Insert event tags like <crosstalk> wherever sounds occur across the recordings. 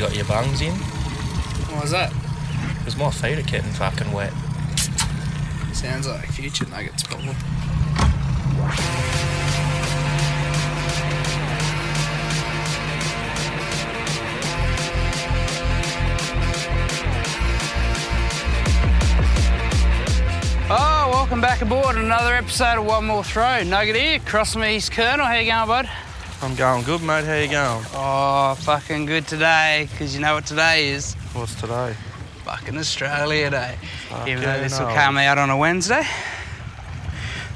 you got your bungs in? What was that? Because my feet are getting fucking wet. Sounds like future nuggets problem. Oh, welcome back aboard another episode of One More Throw. Nugget here, crossing me East Colonel. How you going, bud? I'm going good, mate. How you going? Oh, fucking good today, because you know what today is? What's today? Fucking Australia Day. Even though this will come out on a Wednesday.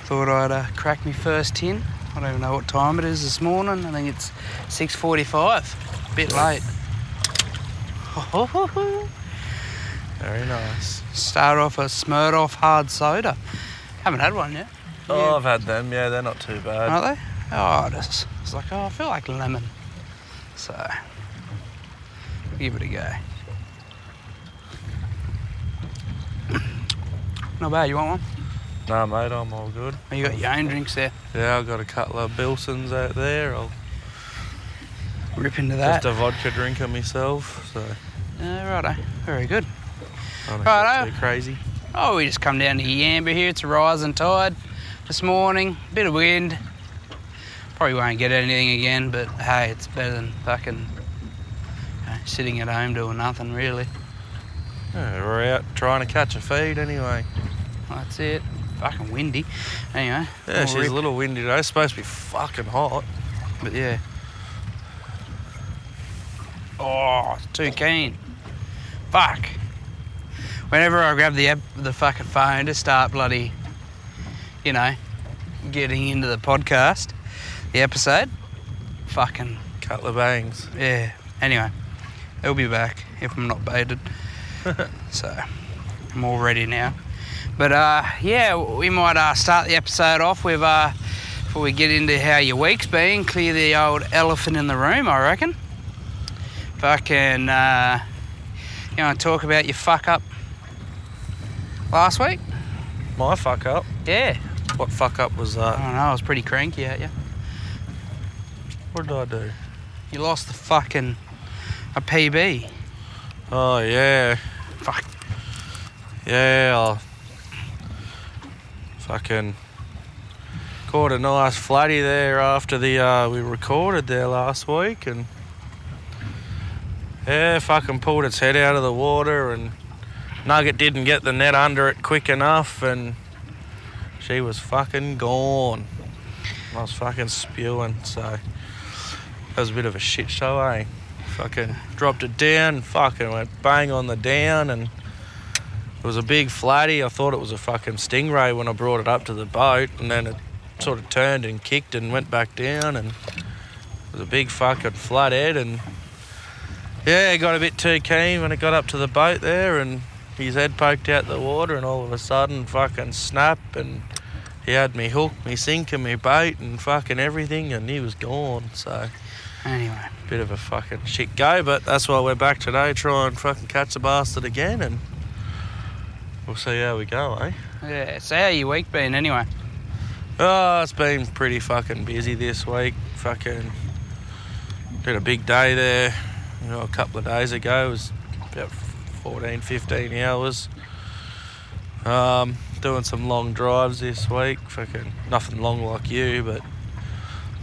Thought I'd uh, crack me first tin. I don't even know what time it is this morning. I think it's 6.45. Bit late. <laughs> Very nice. Start off a Smirnoff hard soda. Haven't had one yet. Oh, I've had them. Yeah, they're not too bad. Aren't they? Oh, it's, like, oh, I feel like lemon. So, give it a go. <clears throat> Not bad. You want one? Nah, mate, I'm all good. Oh, you got your own drinks there. Yeah, I've got a couple of Bilsons out there. I'll Rip into that. just a vodka drinker myself, so Yeah, righto. Very good. Righto. too crazy. Oh, we just come down to Yamba here. It's a rising tide this morning. Bit of wind. Probably won't get anything again, but hey, it's better than fucking you know, sitting at home doing nothing, really. Yeah, we're out trying to catch a feed anyway. That's it. Fucking windy. Anyway. Yeah, we'll she's rip. a little windy today. It's supposed to be fucking hot. But yeah. Oh, it's too keen. Fuck. Whenever I grab the the fucking phone to start bloody, you know, getting into the podcast, the episode, fucking Couple of bangs. yeah. Anyway, they'll be back if I'm not baited. <laughs> so I'm all ready now. But uh, yeah, we might uh, start the episode off with uh, before we get into how your week's been. Clear the old elephant in the room, I reckon. Fucking, uh, you want to talk about your fuck up last week? My fuck up. Yeah. What fuck up was I that? don't know. I was pretty cranky at you. What did I do? You lost the fucking a PB. Oh yeah, Fuck. yeah. I fucking caught a nice flatty there after the uh, we recorded there last week, and yeah, fucking pulled its head out of the water, and Nugget didn't get the net under it quick enough, and she was fucking gone. I was fucking spewing, so that was a bit of a shit show, eh? Fucking dropped it down, fucking went bang on the down, and it was a big flatty. I thought it was a fucking stingray when I brought it up to the boat, and then it sort of turned and kicked and went back down, and it was a big fucking flathead. And yeah, it got a bit too keen when it got up to the boat there, and his head poked out the water, and all of a sudden, fucking snap, and he had me hook, me sink, and me bait, and fucking everything, and he was gone. So Anyway. bit of a fucking shit go, but that's why we're back today, try and fucking catch the bastard again, and we'll see how we go, eh? Yeah. So how your week been anyway? Oh, it's been pretty fucking busy this week. Fucking did a big day there you know, a couple of days ago. It was about 14, 15 hours. Um, doing some long drives this week. Fucking nothing long like you, but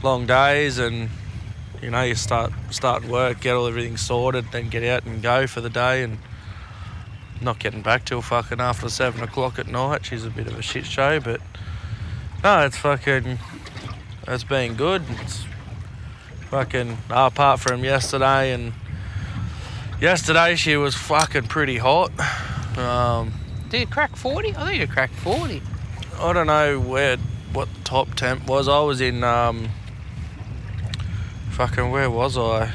long days and you know you start start work, get all everything sorted, then get out and go for the day and not getting back till fucking after seven o'clock at night. She's a bit of a shit show, but no, it's fucking. It's been good. It's fucking. apart from yesterday and. Yesterday she was fucking pretty hot. Um, Did you crack 40? I think you cracked 40. I don't know where what the top temp was. I was in um. Fucking where was I?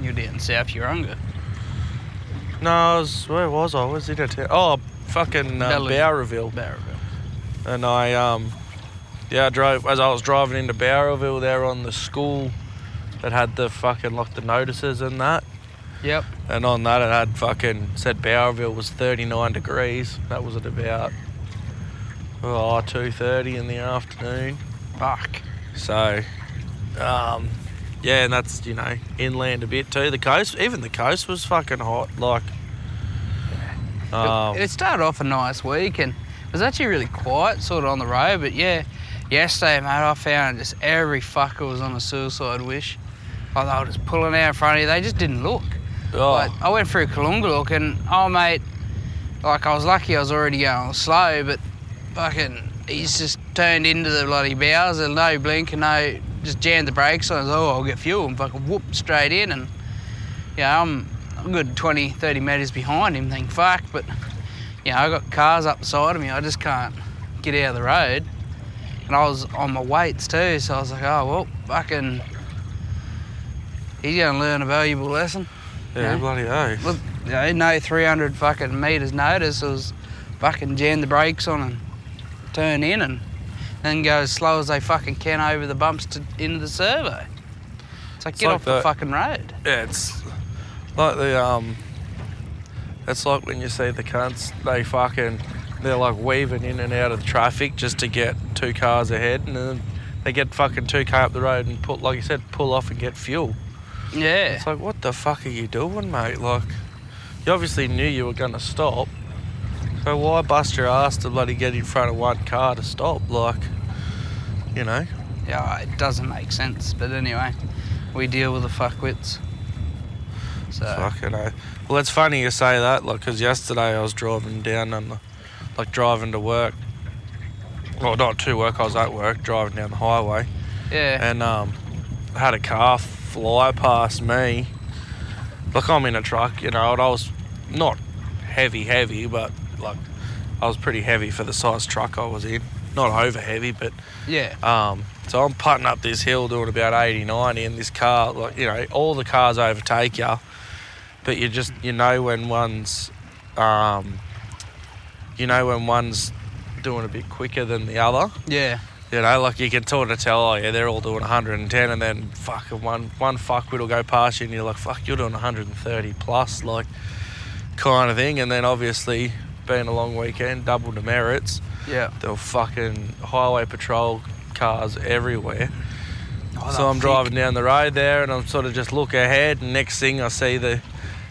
You're down South Urunga. No, I was where was I? Was it a town? Oh, fucking uh, Bellevue. Bowraville. Barraville. and I um yeah I drove as I was driving into Bowraville there on the school that had the fucking like the notices and that Yep. and on that it had fucking said Bowraville was 39 degrees that was at about oh 2.30 in the afternoon Fuck. so um yeah, and that's you know inland a bit too. The coast, even the coast was fucking hot. Like, um, it, it started off a nice week and it was actually really quiet, sort of on the road. But yeah, yesterday, mate, I found just every fucker was on a suicide wish. Like they were just pulling out in front of you. They just didn't look. oh, Like, I went through Kalungaluk and oh mate, like I was lucky I was already going slow, but fucking he's just turned into the bloody Bowser, no blink and no, just jammed the brakes on. I was, oh, I'll get fuel and fucking whoop straight in and yeah, I'm a good 20, 30 metres behind him. Think fuck, but you know I got cars up the side of me. I just can't get out of the road, and I was on my weights too. So I was like, oh well, fucking. He's gonna learn a valuable lesson. yeah, yeah. bloody oh. Look, you know, no 300 fucking metres notice. It was fucking jam the brakes on and turn in and then go as slow as they fucking can over the bumps to into the servo. It's like, It's get like off the that- fucking road. Yeah, it's like the um. It's like when you see the cunts, they fucking, they're like weaving in and out of the traffic just to get two cars ahead, and then they get fucking two car up the road and put, like you said, pull off and get fuel. Yeah. It's like, what the fuck are you doing, mate? Like, you obviously knew you were gonna stop, so why bust your ass to bloody get in front of one car to stop? Like, you know. Yeah, it doesn't make sense. But anyway, we deal with the fuckwits. So, Fucking hell. Well, it's funny you say that, like, because yesterday I was driving down on the, like, driving to work. Well, not to work, I was at work, driving down the highway, yeah. and um, had a car fly past me. Like, I'm in a truck, you know, and I was not heavy, heavy, but, like, I was pretty heavy for the size truck I was in. Not over heavy, but yeah. um, so I'm putting up this hill doing about 80, 90 in this car, like, you know, all the cars overtake you, but you just, you know, when one's, um, you know, when one's doing a bit quicker than the other, Yeah. you know, like you can sort of tell, oh, yeah, they're all doing 110, and then fuck, one, one fuckwit will go past you, and you're like, fuck, you're doing 130 plus, like, kind of thing, and then obviously, being a long weekend, double demerits, Yeah. there were fucking highway patrol cars everywhere. Oh, so I'm thick. driving down the road there, and I'm sort of just look ahead, and next thing I see the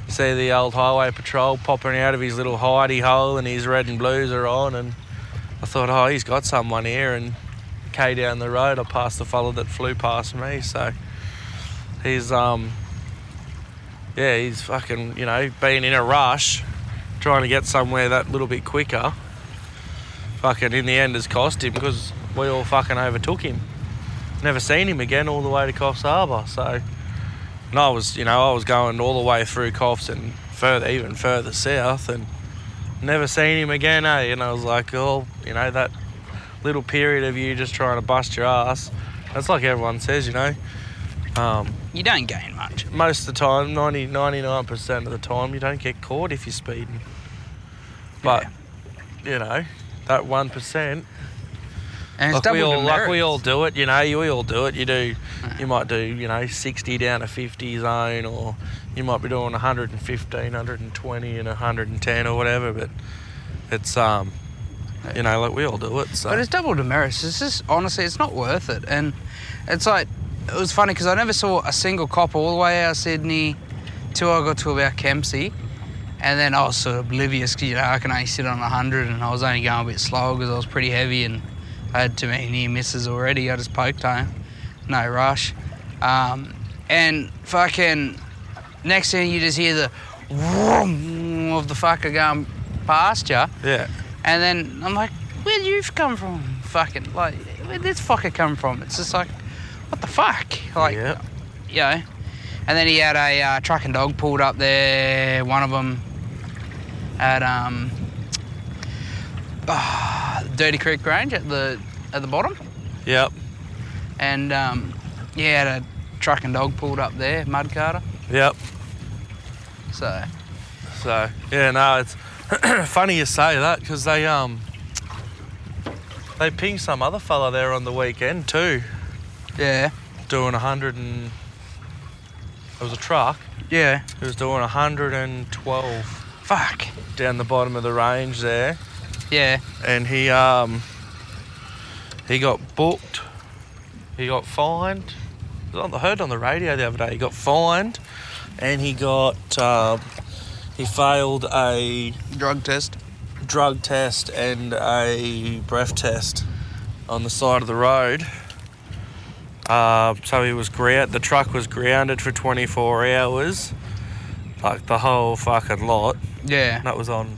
see the old highway patrol popping out of his little hidey hole, and his red and blues are on, and I thought, oh, he's got someone here, and K down the road, I passed the fellow that flew past me, so he's um yeah, he's fucking you know being in a rush, trying to get somewhere that little bit quicker. Fucking in the end has cost him because we all fucking overtook him. Never seen him again all the way to Coffs Harbour. So, and I was, you know, I was going all the way through Coffs and further, even further south, and never seen him again. Eh? And I was like, oh, you know, that little period of you just trying to bust your ass. That's like everyone says, you know. Um, You don't gain much. most of the time, 90, 99% of the time, you don't get caught if you're speeding. But, you know, that 1%, And it's like double we, all, like we all do it, you know, we all do it. You do, you might do, you know, 60 down a 50 zone, or you might be doing 115, 120, and 110 or whatever, but it's, um, you know, like we all do it. So, But it's double demerits. It's just honestly, it's not worth it. And it's like it was funny because I never saw a single cop all the way out of Sydney till I got to about Kempsey, and then I was sort of oblivious because you know I can only sit on hundred, and I was only going a bit slow because I was pretty heavy and I had too many near misses already. I just poked home, no rush, um, and fucking next thing you just hear the vroom of the fucker going past you. yeah. And then I'm like, where'd you come from? Fucking, like, where'd this fucker come from? It's just like, what the fuck? Like, yeah. you know. And then he had a uh, truck and dog pulled up there. One of them at um, <sighs> Dirty Creek Range at the at the bottom, Yep. and um, he had a truck and dog pulled up there, mud carter. Yep. So So yeah, no, it's <clears throat> funny you say that because they um they pinged some other fella there on the weekend too, yeah, doing a hundred and it was a truck. yeah, He was doing hundred and twelve fuck, down the bottom of the range there, yeah, and he um he got booked, he got fined, the heard on the radio the other day. He got fined, and he got um, he failed a Drug test. drug test and a breath test on the side of the road. Uh, so he was ground. The truck was grounded for 24 hours, like the whole fucking lot. Yeah. That was on.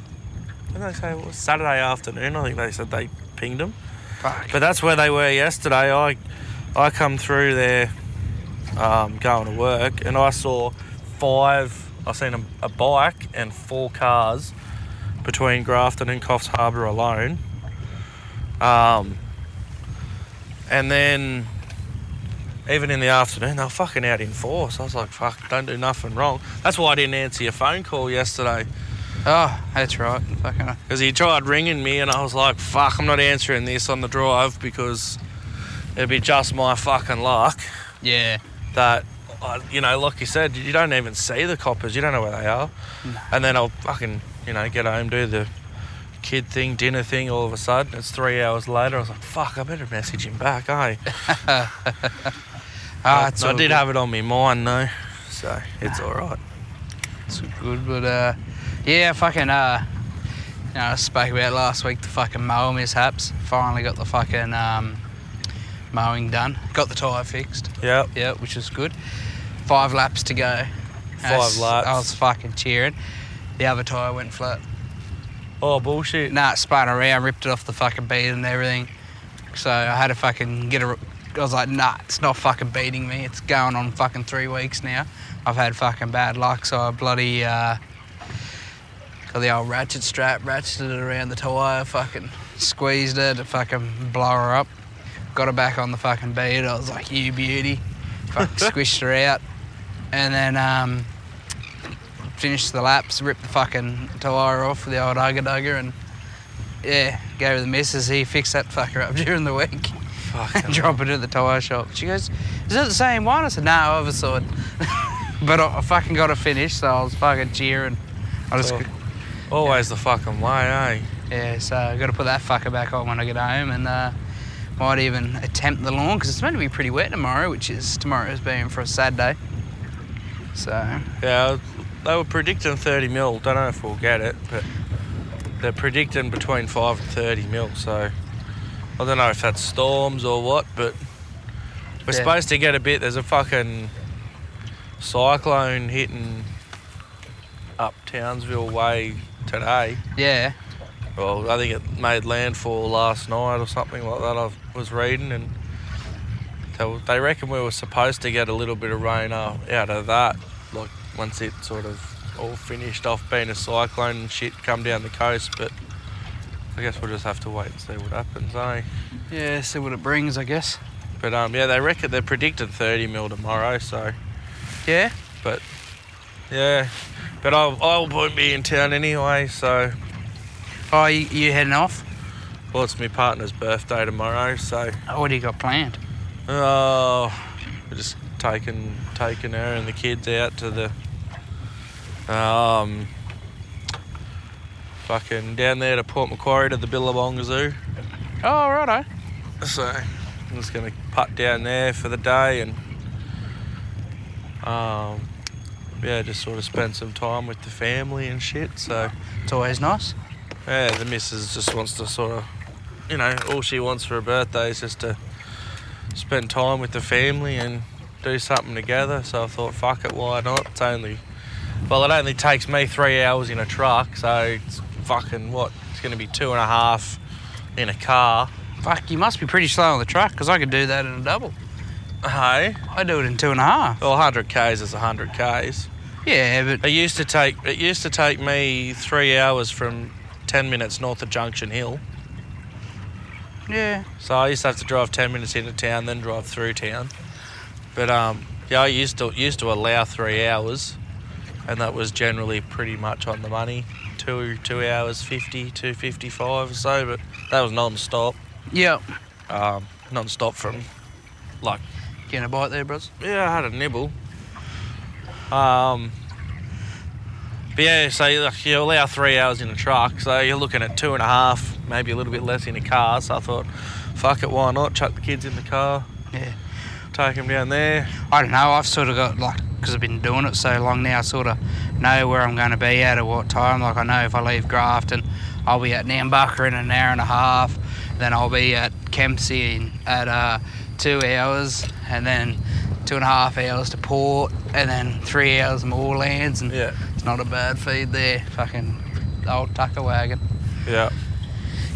What did they say? It was Saturday afternoon. I think they said they pinged him. Fuck. But that's where they were yesterday. I I come through there um, going to work and I saw five. I seen a, a bike and four cars between Grafton and Coffs Harbour alone. Um, and then even in the afternoon, they were fucking out in force. I was like, fuck, don't do nothing wrong. That's why I didn't answer your phone call yesterday. Oh, that's right. Because he tried ringing me, and I was like, fuck, I'm not answering this on the drive because it'd be just my fucking luck Yeah. that, you know, like you said, you don't even see the coppers, you don't know where they are. No. And then I'll fucking, you know, get home, do the kid thing, dinner thing, all of a sudden, it's three hours later. I was like, fuck, I better message him back, eh? <laughs> Ah, it's I all did good. have it on my mind, though, so it's alright. It's good, but uh, yeah, fucking uh, you know, I spoke about last week the fucking mower mishaps. Finally got the fucking um, mowing done. Got the tyre fixed. Yep. Yeah, which is good. Five laps to go. Five I was, laps. I was fucking cheering. The other tyre went flat. Oh, bullshit. Nah, it spun around, ripped it off the fucking bead and everything. So I had to fucking get a. I was like, nah, it's not fucking beating me. It's going on fucking three weeks now. I've had fucking bad luck, so I bloody uh, got the old ratchet strap, ratcheted it around the tyre, fucking squeezed it to fucking blow her up. Got her back on the fucking bead. I was like, you beauty. Fucking <laughs> squished her out. And then um, finished the laps, ripped the fucking tyre off with the old ugga dugger and yeah, gave her the missus. He fixed that fucker up <laughs> during the week And drop it at the tyre shop. She goes, Is it the same one? I said, No, I a sword. <laughs> but I, I fucking got it finished, so I was fucking cheering. I just. Always the fucking way, eh? yeah, so I got to put that fucker back on when I get home and uh, might even attempt the lawn because it's meant to be pretty wet tomorrow, which is tomorrow's being for a sad day. So, Yeah, they were predicting 30 mil. Don't know if we'll get it, but they're predicting between 5 and 30 mil. So I don't know if that's storms or what, but we're Yeah. supposed to get a bit. There's a fucking cyclone hitting up Townsville way today. yeah, Well, I think it made landfall last night or something like that. I was reading, and they, reckon we were supposed to get a little bit of rain out out of that, like once it sort of all finished off being a cyclone and shit come down the coast. But I guess we'll just have to wait and see what happens, eh? yeah, see what it brings, I guess. But um, yeah, they reckon they're predicted 30 mil tomorrow, so Yeah, But yeah. But I'll, I won't be in town anyway, so oh, you, you heading off? well, it's my partner's birthday tomorrow, so Oh, what do you got planned? Oh, we're just taking taking her and the kids out to the um fucking down there to Port Macquarie to the Billabong Zoo. Oh, righto. So I'm just gonna putt down there for the day and um yeah, just sort of spend some time with the family and shit. So It's always nice. yeah, the missus just wants to sort of, you know, all she wants for her birthday is just to spend time with the family and do something together. So I thought, fuck it, why not? It's only, well, it only takes me three hours in a truck, so it's fucking what? It's going to be two and a half in a car. Fuck, you must be pretty slow on the truck because I could do that in a double. Hey, I do it in two and a half. well, 100 k's is 100 k's. Yeah, but It used to take it used to take me three hours from 10 minutes north of Junction Hill. yeah, So I used to have to drive ten minutes into town, then drive through town. But um, yeah, I used to used to allow three hours, and that was generally pretty much on the money. Two two hours fifty, two fifty five or so, but that was non-stop. yeah. Um, non-stop from like Getting a bite there, bros. yeah, I had a nibble. Um, but yeah, so like, you allow three hours in a truck, so you're looking at two and a half, maybe a little bit less in a car. So I thought, fuck it, why not? Chuck the kids in the car. Yeah. Take them down there. I don't know. I've sort of got like because I've been doing it so long now. I sort of know where I'm going to be at at what time. Like I know if I leave Grafton, I'll be at Nambucca in an hour and a half. Then I'll be at Kempsey in, at uh, two hours, and then two and a half hours to Port, and then three hours more lands. And Yeah. it's not a bad feed there. Fucking old tucker wagon. Yeah.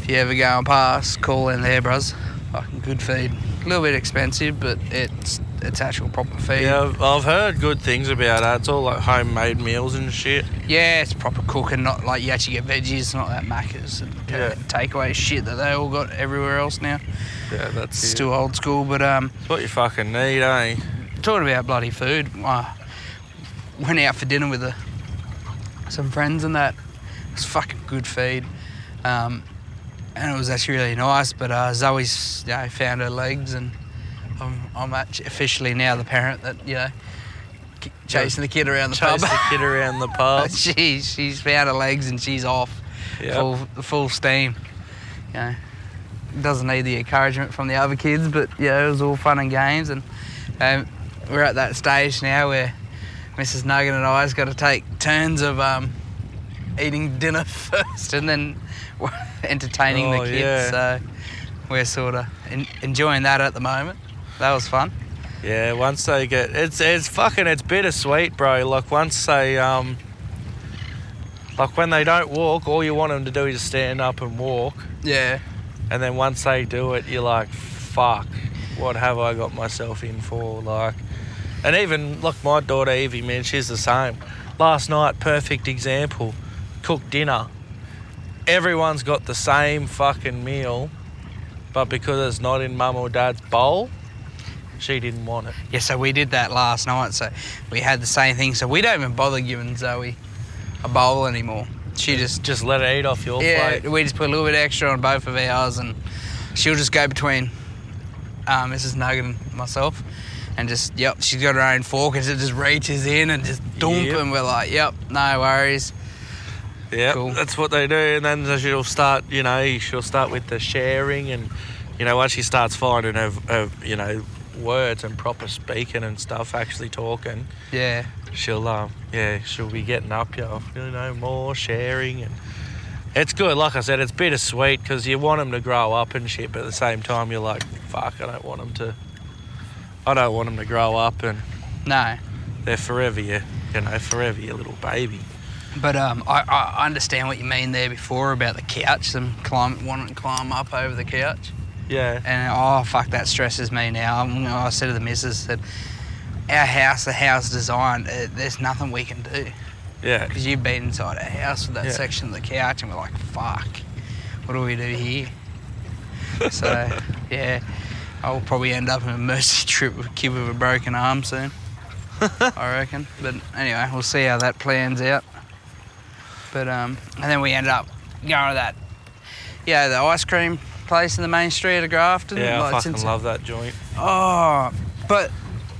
If you ever go going past, call in there, bros. Fucking good feed. A little bit expensive, but it's it's actual proper feed. Yeah, I've, I've heard good things about that. It's all like homemade meals and shit. Yeah, it's proper cooking, not like you actually get veggies, not that Macca's and Yeah. takeaway shit that they all got everywhere else now. Yeah, that's It's it. too old school, but um, It's what you fucking need, eh? talking about bloody food, I went out for dinner with uh some friends and that. It was fucking good feed. Um, and it was actually really nice, but uh, Zoe's you know, found her legs and I'm, I'm officially now the parent that, you know, chasing the kid around the Chase pub. the kid around the pub. <laughs> she, she's found her legs and she's off. Yep. full full steam. You know, doesn't need the encouragement from the other kids, but yeah, it was all fun and games, and um, we're at that stage now where Mrs. Nugget and I's got to take turns of um, eating dinner <laughs> first and then <laughs> entertaining Oh, the kids. yeah. So we're sort of en- enjoying that at the moment. That was fun. Yeah, once they get it's it's fucking it's bittersweet, bro. Like once they um like when they don't walk, all you want them to do is stand up and walk, Yeah. and then once they do it, you're like, fuck, what have I got myself in for? Like, and even look, my daughter Evie, man, she's the same. Last night, perfect example, cooked dinner. Everyone's got the same fucking meal, but because it's not in mum or dad's bowl, she didn't want it. Yeah, so we did that last night. So we had the same thing. So we don't even bother giving Zoe a bowl anymore. She just Just let it eat off your yeah, plate. we just put a little bit extra on both of ours, and she'll just go between uh, Mrs. Nugget and myself, and just yep, she's got her own fork, and it just reaches in and just dump, Yep. and we're like, yep, no worries. Yeah, Cool. that's what they do, and then she'll start. You know, she'll start with the sharing, and you know, once she starts finding her, her you know, words and proper speaking and stuff, actually talking, Yeah, she'll um, yeah, she'll be getting up, you know, you know, more sharing, and it's good. Like I said, it's bittersweet because you want them to grow up and shit, but at the same time, you're like, fuck, I don't want them to. I don't want them to grow up and no, they're forever your, you know, forever your little baby. but um, I, I understand what you mean there before about the couch, them climb wanting to climb up over the couch. Yeah. And oh fuck, that stresses me now. I'm, I said to the missus that our house, the house design, uh, there's nothing we can do Yeah. because you've been inside our house with that Yeah. section of the couch, and we're like, fuck, what do we do here? so <laughs> yeah, I'll probably end up in a mercy <laughs> trip with a kid with a broken arm soon. I reckon. But anyway, we'll see how that plans out. But um, and then we ended up going to that, yeah, the ice cream place in the main street of Grafton. Yeah, I fucking love that joint. Oh, but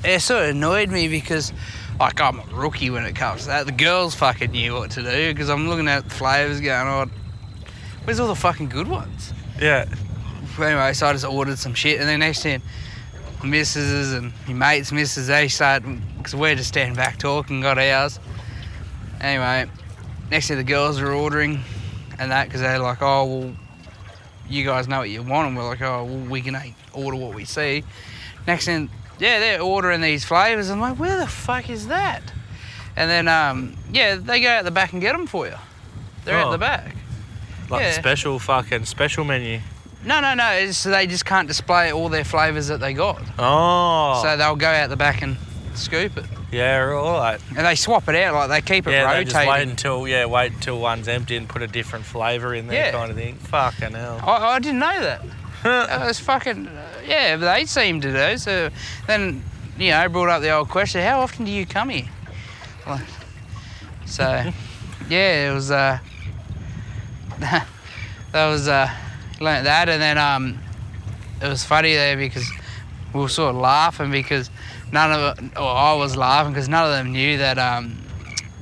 it sort of annoyed me because, like, I'm a rookie when it comes to that. The girls fucking knew what to do because I'm looking at the flavours going, oh, where's all the fucking good ones? Yeah. Anyway, so I just ordered some shit, and then next thing, missus and your mates' missus, they start, because we're just standing back talking, got ours. Anyway, next thing the girls are ordering and that, because they're like, oh, well, you guys know what you want, and we're like, oh, well, we can order what we see. Next thing, yeah, they're ordering these flavours. I'm like, where the fuck is that? And then, um, yeah, they go out the back and get them for you. They're out Oh. the back. Like Yeah. special fucking special menu. No, no, no. It's, they just can't display all their flavours that they got. Oh. So they'll go out the back and scoop it. Yeah, right. And they swap it out, like they keep it Yeah, rotating. just wait until yeah, wait until one's empty and put a different flavour in there, Yeah. kind of thing. Fucking hell. I, I didn't know that. <laughs> That was fucking. Uh, yeah, but they seem to do. So then, you know, brought up the old question how often do you come here? So, <laughs> yeah, it was. Uh, <laughs> that was. Uh, learnt that, and then um, it was funny there because we were sort of laughing because none of it, or I was laughing because none of them knew that um,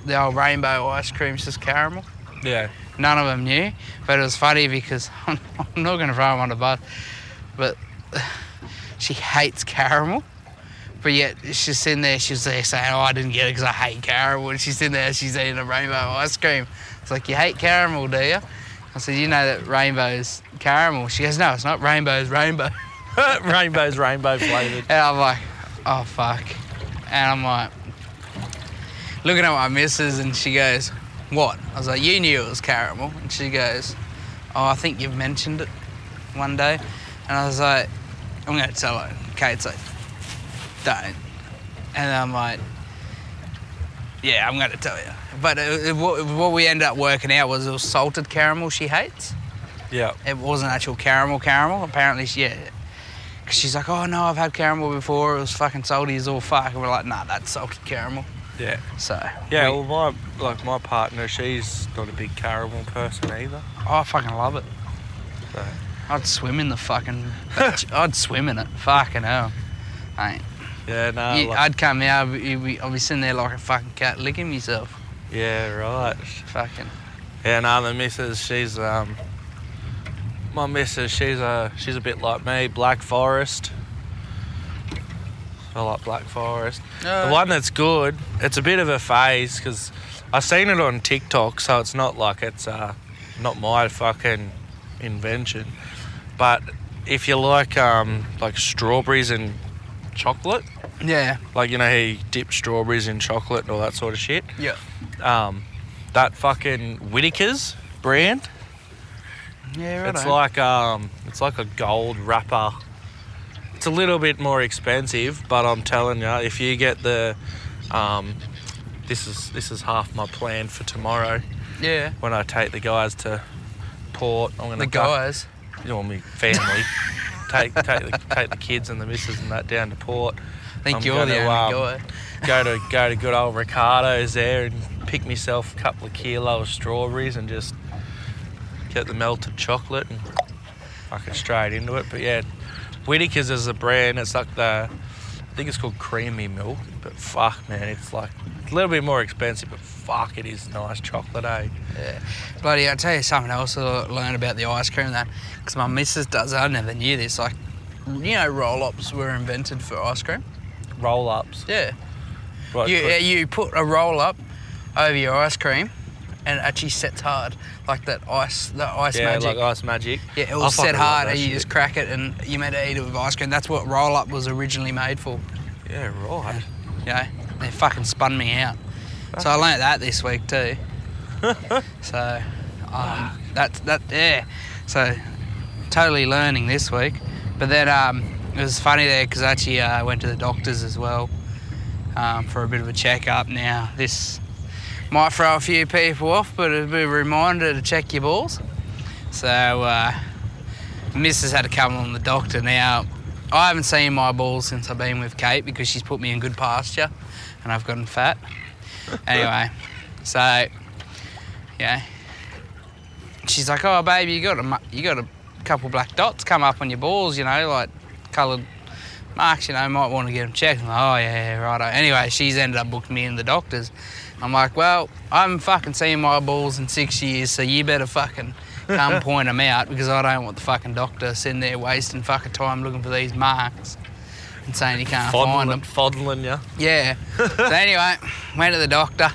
the old rainbow ice cream's just caramel. Yeah. None of them knew, but it was funny because <laughs> I'm, not going to throw him on the bus, but <sighs> she hates caramel. But yet she's sitting there, she's there saying, "Oh, I didn't get it because I hate caramel." And she's sitting there, she's eating a rainbow ice cream. It's like you hate caramel, do you? I said, "You know that rainbow's caramel." She goes, "No, it's not. Rainbow's rainbow." Rainbow's rainbow <laughs> <laughs> flavoured. And I'm like, "Oh fuck," and I'm like, looking at my missus, and she goes, "What?" I was like, "You knew it was caramel," and she goes, "Oh, I think you've mentioned it one day," and I was like, "I'm gonna tell her." Kate's like, "Don't," and I'm like, "Yeah, I'm gonna tell you." But it, it, what, what we ended up working out was it was salted caramel she hates. Yeah. It wasn't actual caramel caramel. Apparently, she, yeah. Cause she's like, oh no, I've had caramel before. It was fucking salty as all fuck. And we're like, nah, that's salted caramel. Yeah. So Yeah, we- well, my like my partner, she's not a big caramel person either. oh, I fucking love it. So. I'd swim in the fucking. <laughs> I'd swim in it. Fucking hell. Mate, Yeah, no. you- like- I'd come out. I'd be, I'd be sitting there like a fucking cat licking myself. yeah, right. Fucking. Yeah, no, the missus, she's um, my missus, she's a she's a bit like me, Black Forest. I like Black Forest. Uh, The one that's good, it's a bit of a phase because I've seen it on TikTok, so it's not like it's uh, not my fucking invention. But if you like um, like strawberries and chocolate, Yeah. like you know he you dip strawberries in chocolate and all that sort of shit, Yeah. um, that fucking Whittaker's brand, Yeah. Right. it's like um, it's like a gold wrapper. It's a little bit more expensive, but I'm telling you, if you get the, um, this is this is half my plan for tomorrow Yeah. when I take the guys to port. I'm gonna The guys. you know, me family, <laughs> take take the, take the kids and the missus and that down to port. I think I'm you're the only um, guy. Go to go to good old Ricardo's there and pick myself a couple of <laughs> kilos of strawberries and just get the melted chocolate and fucking straight into it. But yeah, Whittaker's is a brand. It's like the I think it's called creamy milk. But fuck man, it's like a little bit more expensive. But fuck, it is nice chocolate, eh? Yeah. Bloody, I'll tell you something else I learned about the ice cream that, because my missus does, I never knew this. Like, you know, roll ups were invented for ice cream? Roll ups. Yeah. Right, You, put- you put a roll up over your ice cream and it actually sets hard. Like that ice, the ice yeah, magic. like ice magic. yeah, it I set hard and you shit. just crack it and you meant to eat it with ice cream. That's what roll up was originally made for. Yeah, right. You know, they fucking spun me out. So I learnt that this week too. <laughs> so um, that's that yeah. So totally learning this week. But then um, it was funny there because I actually uh, went to the doctors as well um, for a bit of a checkup. Now this might throw a few people off, but it'll be a reminder to check your balls. So uh, Mrs. had to come on the doctor now. I haven't seen my balls since I've been with Kate because she's put me in good pasture and I've gotten fat. <laughs> anyway, so yeah, she's like, "Oh, baby, you got a you got a couple black dots come up on your balls, you know, like coloured marks. You know, might want to get them checked." I'm like, "Oh yeah, yeah, righto." Anyway, she's ended up booking me in the doctors. I'm like, "Well, I haven't fucking seen my balls in six years, so you better fucking." Come <laughs> point them out because I don't want the fucking doctor sitting there wasting fucking time looking for these marks and saying he can't find them. Fondling, you. Yeah. so <laughs> anyway, went to the doctor.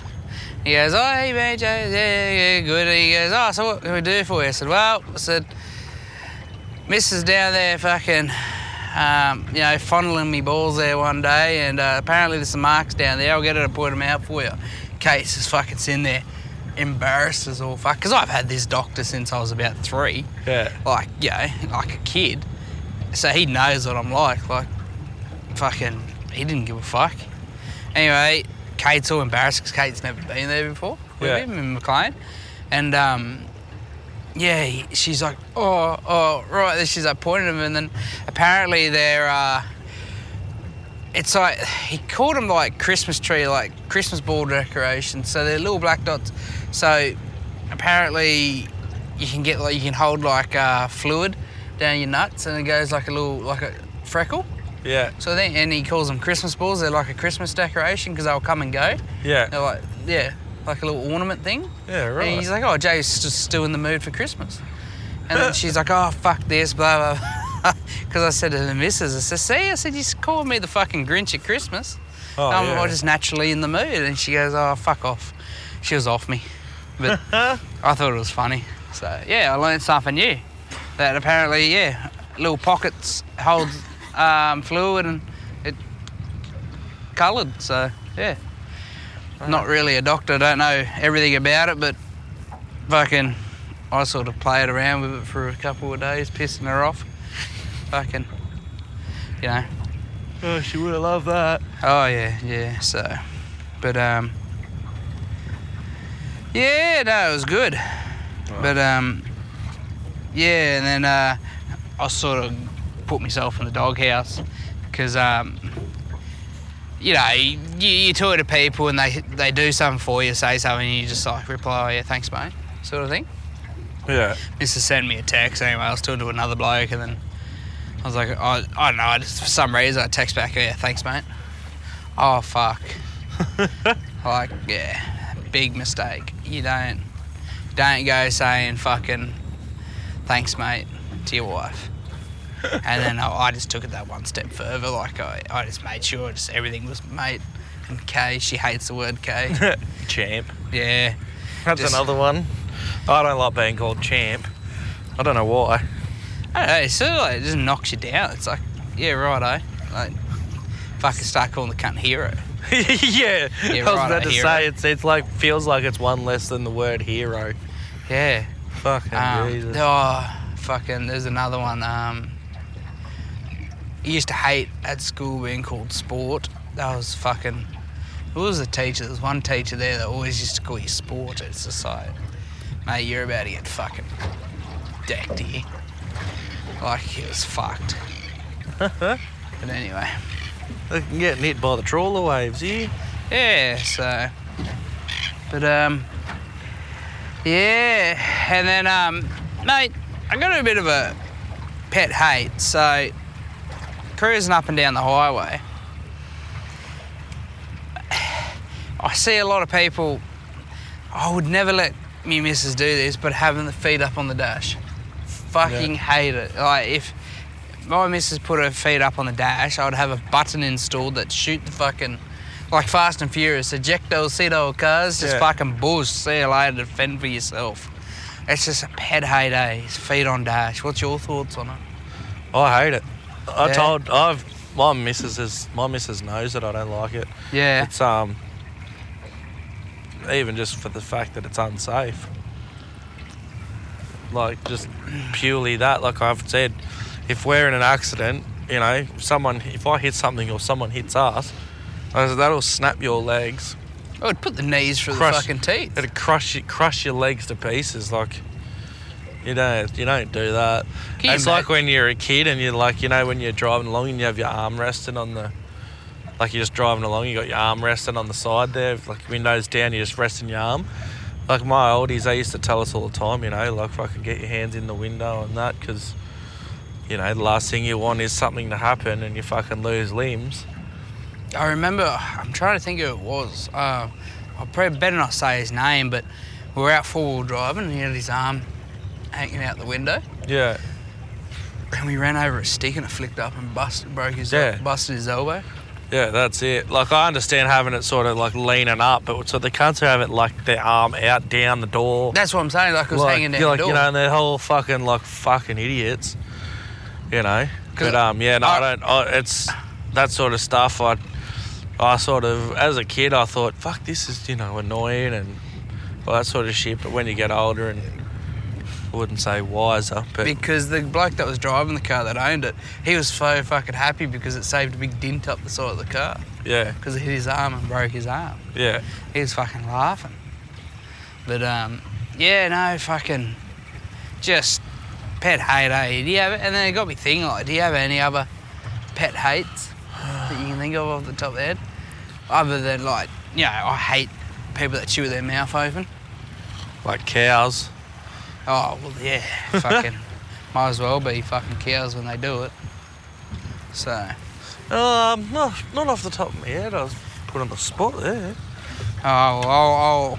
He goes, oh, hey, BJ, yeah, yeah, yeah, good. He goes, oh, so what can we do for you? I said, well, I said, Mrs. down there fucking, um, you know, fondling me balls there one day, and uh, apparently there's some marks down there. I'll get her to point them out for you. Case is fucking sitting there, embarrassed as all fuck. Because I've had this doctor since I was about three Yeah. like you know, like a kid. So he knows what I'm like. Like fucking, he didn't give a fuck. Anyway, Kate's all embarrassed because Kate's never been there before with Yeah. him in Maclean, and um, yeah, he, she's like, oh, oh, right. She's like pointing at him, and then apparently they're. Uh, it's like he called them like Christmas tree, like Christmas ball decorations. So they're little black dots. So apparently you can get like you can hold like uh, fluid down your nuts, and it goes like a little like a freckle. Yeah. So then, and he calls them Christmas balls. They're like a Christmas decoration because they'll come and go. Yeah. They're like yeah, like a little ornament thing. Yeah, right. And he's like, oh, Jay's just still in the mood for Christmas. And then <laughs> she's like, oh, fuck this, blah, blah. <laughs> because I said to the missus, I said, see, I said, you called me the fucking Grinch at Christmas. Oh, I'm yeah. I'm just naturally in the mood. And she goes, oh, fuck off. She was off me. But <laughs> I thought it was funny. So, yeah, I learned something new. That apparently, yeah, little pockets hold um, fluid and it coloured. So, yeah. Not really a doctor, don't know everything about it, but fucking, I sort of played around with it for a couple of days, pissing her off. Fucking, you know. Oh, she would have loved that. Oh yeah, yeah. So, but um, yeah, no, it was good. But um, yeah, and then uh, I sort of put myself in the doghouse because um, you know, you, you talk to people and they they do something for you, say something, and you just like reply, oh, yeah, thanks, mate, sort of thing. Yeah. Mr. sent me a text anyway. I was talking to another bloke, and then I was like, I, I don't know. I just, for some reason, I text back, yeah, thanks, mate. Oh fuck. <laughs> like, yeah, big mistake. You don't, don't go saying fucking, thanks, mate, to your wife. and then I, I just took it that one step further. Like, I, I just made sure just everything was mate and K. She hates the word K. <laughs> champ. yeah. That's Just- another one. I don't like being called champ. I don't know why. I don't know, it sort of like, it just knocks you down. It's like, yeah, right, Like, fucking start calling the cunt hero. <laughs> yeah. Yeah, I was right, about to hero. say it's it's like feels like it's one less than the word hero. Yeah. Fucking Um, Jesus. oh, fucking, there's another one. Um, I used to hate at school being called sport. That was fucking. Who was the teacher? There was one teacher there that always used to call you sport. It's just like, mate, you're about to get fucking decked here. Like, it was fucked. <laughs> but anyway. They can get hit by the trawler waves, yeah. Yeah, so. But, um. Yeah, and then, um, mate, I got a bit of a pet hate. So, cruising up and down the highway, I see a lot of people. I would never let me missus do this, but having the feet up on the dash. Fucking hate it. Like, if my missus put her feet up on the dash, I would have a button installed that shoot the fucking. Like Fast and Furious, eject those Cedo cars, just Yeah. fucking boost. See you later, defend for yourself. It's just a pet hate, eh? Feet on dash. What's your thoughts on it? I hate it. I Yeah. told I've my missus is my missus knows that I don't like it. Yeah. It's um even just for the fact that it's unsafe. Like just purely that, like I've said, if we're in an accident, you know, someone if I hit something or someone hits us, said, that'll snap your legs. Oh, I would put the knees through Crush- the fucking teeth. It'll crush crush your legs to pieces. Like you don't you don't do that. Can you it's like when you're a kid and you're like, you know, when you're driving along and you have your arm resting on the, like you're just driving along, you got your arm resting on the side there, like windows down, you're just resting your arm. Like my oldies, they used to tell us all the time, you know, like fucking get your hands in the window and that, because, you know, the last thing you want is something to happen and you fucking lose limbs. I remember, I'm trying to think who it was. Uh, I probably better not say his name, but we were out four wheel driving and he had his arm hanging out the window. Yeah, And we ran over a stick and it flicked up and busted, broke his, Yeah. busted his elbow. Yeah, that's it. Like I understand having it sort of like leaning up, but so the cunts who have it like their arm out down the door. That's what I'm saying, like it was like, hanging down you're the like, door. you know, and they're whole fucking like fucking idiots. You know, but um, yeah, no, I, I- don't. I, it's that sort of stuff. I, I sort of, as a kid, I thought, fuck, this is you know annoying and all that sort of shit. But when you get older and I wouldn't say wiser, but because the bloke that was driving the car that owned it, he was so fucking happy because it saved a big dint up the side of the car yeah, because it hit his arm and broke his arm. yeah, He was fucking laughing. But um, yeah, no, fucking, just pet hate. Eh? Do you have? And then it got me thinking. Like, do you have any other pet hates that you can think of off the top of the head, other than like, you know, I hate people that chew with their mouth open. like cows. Oh well, yeah, fucking, <laughs> might as well be fucking cows when they do it. So, Um, no, not off the top of my head. I was put on the spot there. Oh, well, I'll, I'll,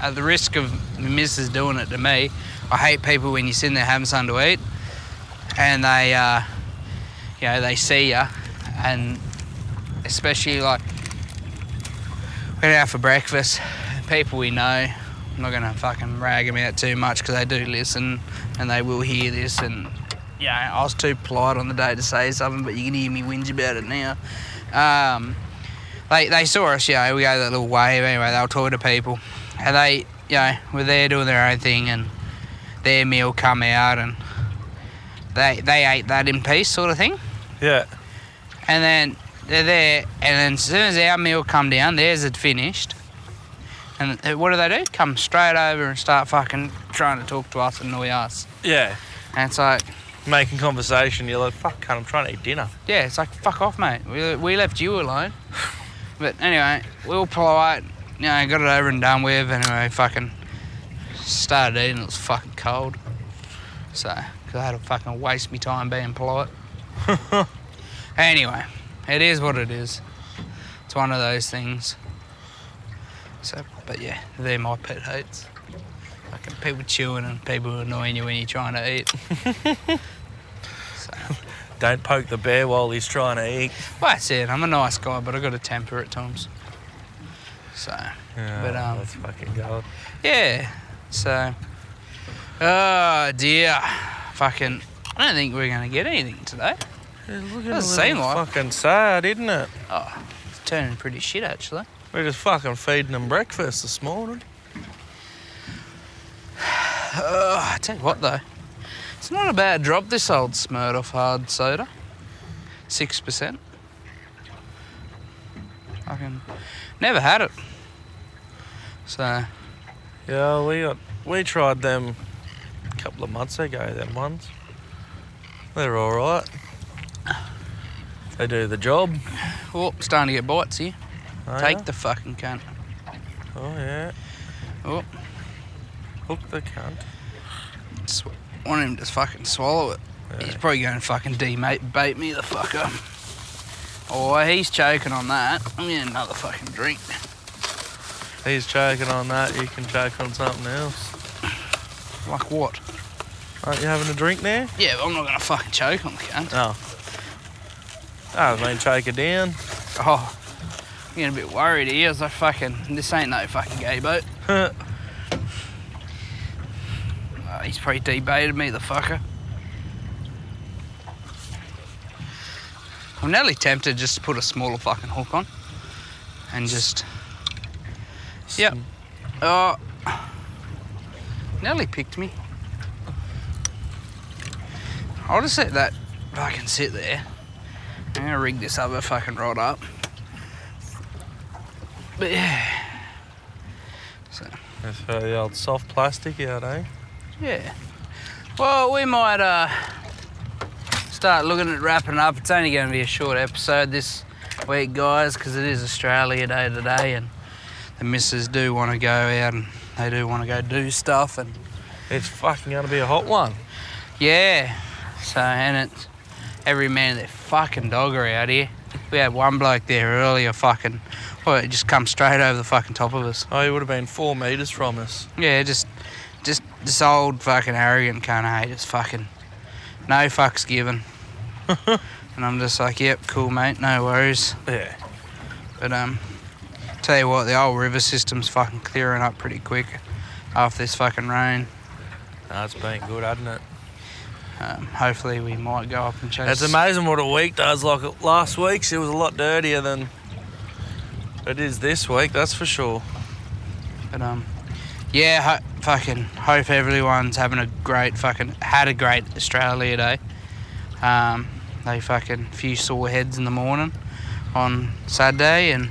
at the risk of my missus doing it to me, I hate people when you're sitting there having something to eat and they, uh, you know, they see you, and especially like we went out for breakfast. People we know, I'm not gonna fucking rag them out too much because they do listen and they will hear this. And yeah, I was too polite on the day to say something, but you can hear me whinge about it now. Um, they they saw us, you know, we go that little wave anyway. They were talking to people, and they, you know, were there doing their own thing, and their meal come out, and they they ate that in peace, sort of thing. Yeah. And then they're there, and then as soon as our meal come down, theirs had finished. And uh, what do they do? Come straight over and start fucking trying to talk to us and annoy us. Yeah. And it's like, Making conversation. You're like, fuck, cunt, I'm trying to eat dinner. yeah, it's like, fuck off, mate. We, we left you alone. <laughs> But anyway, we were polite, you know, got it over and done with. Anyway, fucking started eating, it was fucking cold. So, because I had to fucking waste my time being polite. <laughs> Anyway, it is what it is. It's one of those things. So, but yeah, they're my pet hates. Fucking people chewing and people annoying you when you're trying to eat. <laughs> so, Don't poke the bear while he's trying to eat. well, that's it. I'm a nice guy, but I've got a temper at times. So, Yeah, But, um, that's fucking gold. yeah. So, oh dear, fucking. I don't think we're gonna get anything today. Looking Doesn't seem like. fucking sad, isn't it? Oh, it's turning pretty shit actually. We're just fucking feeding them breakfast this morning. Oh, I tell you what though, it's not a bad drop. This old Smirnoff hard soda, six percent. I can never had it. So Yeah, we got we tried them a couple of months ago. Them ones, they're all right. They do the job. oh, starting to get bites here. Oh, Take yeah? the fucking cunt. Oh yeah. Oh. Hook the cunt. Sw- want him to fucking swallow it. He's probably going to fucking demate bait me the fucker. Oh, he's choking on that. I'm getting another fucking drink. He's choking on that. You can choke on something else. Like what? Aren't you having a drink there? Yeah, but I'm not going to fucking choke on the cunt. Oh. oh I mean, choke it down. Oh, getting a bit worried here. I fucking, this ain't no fucking gay boat. <laughs> Uh, he's probably debated me, the fucker. I'm nearly tempted just to put a smaller fucking hook on and just. Yep. Oh. Nearly picked me. I'll just let that fucking sit there. I'm gonna rig this other fucking rod up. But yeah. So, That's uh, the old soft plastic out, eh? yeah. Well, we might uh, start looking at wrapping up. It's only going to be a short episode this week, guys, because it is Australia Day today, and the missus do want to go out and they do want to go do stuff, and It's fucking gonna be a hot one. yeah. So, and it's every man and their fucking dog are out here. We had one bloke there earlier, fucking, well, it just come straight over the fucking top of us. Oh, he would have been four metres from us. Yeah, just, just this old fucking arrogant cunt, hey, just fucking, no fucks given. <laughs> and I'm just like, yep, cool, mate, no worries. Yeah. But um, tell you what, the old river system's fucking clearing up pretty quick after this fucking rain. No, it's been good, hasn't it? Um, hopefully, we might go up and chase. It's amazing what a week does. Like last week's, it was a lot dirtier than it is this week. That's for sure. But um, yeah, ho- fucking hope everyone's having a great fucking had a great Australia Day. Um, they fucking few sore heads in the morning on Saturday and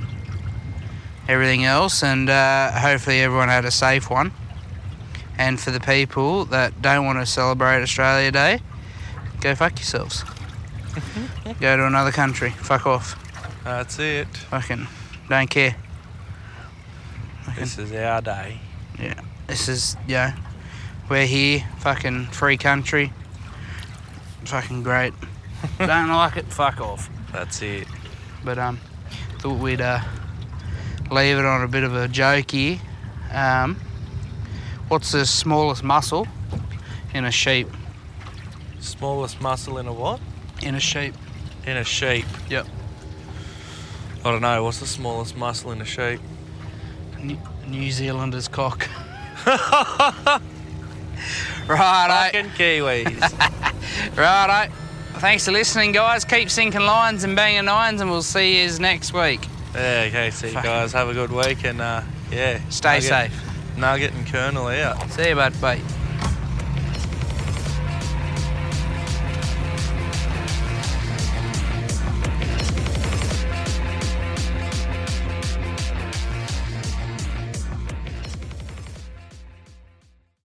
everything else, and uh, hopefully everyone had a safe one. And for the people that don't want to celebrate Australia Day, go fuck yourselves. <laughs> go to another country. Fuck off. That's it. Fucking don't care. This is our day. Yeah. This is, yeah, we're here, fucking free country. Fucking great. <laughs> Don't like it, fuck off. That's it. But, um, thought we'd, uh, leave it on a bit of a joke here. Um, what's the smallest muscle in a sheep? Smallest muscle in a what? In a sheep. In a sheep. Yep. I don't know. What's the smallest muscle in a sheep? New, New Zealander's cock. <laughs> Right, Fucking Kiwis. <laughs> Righto. Thanks for listening, guys. Keep sinking lines and banging nines, and we'll see you next week. yeah, okay. See you Fucking- guys. Have a good week and uh, yeah. Stay Nugget- safe. Nugget and Colonel out. See you, bud. Bye.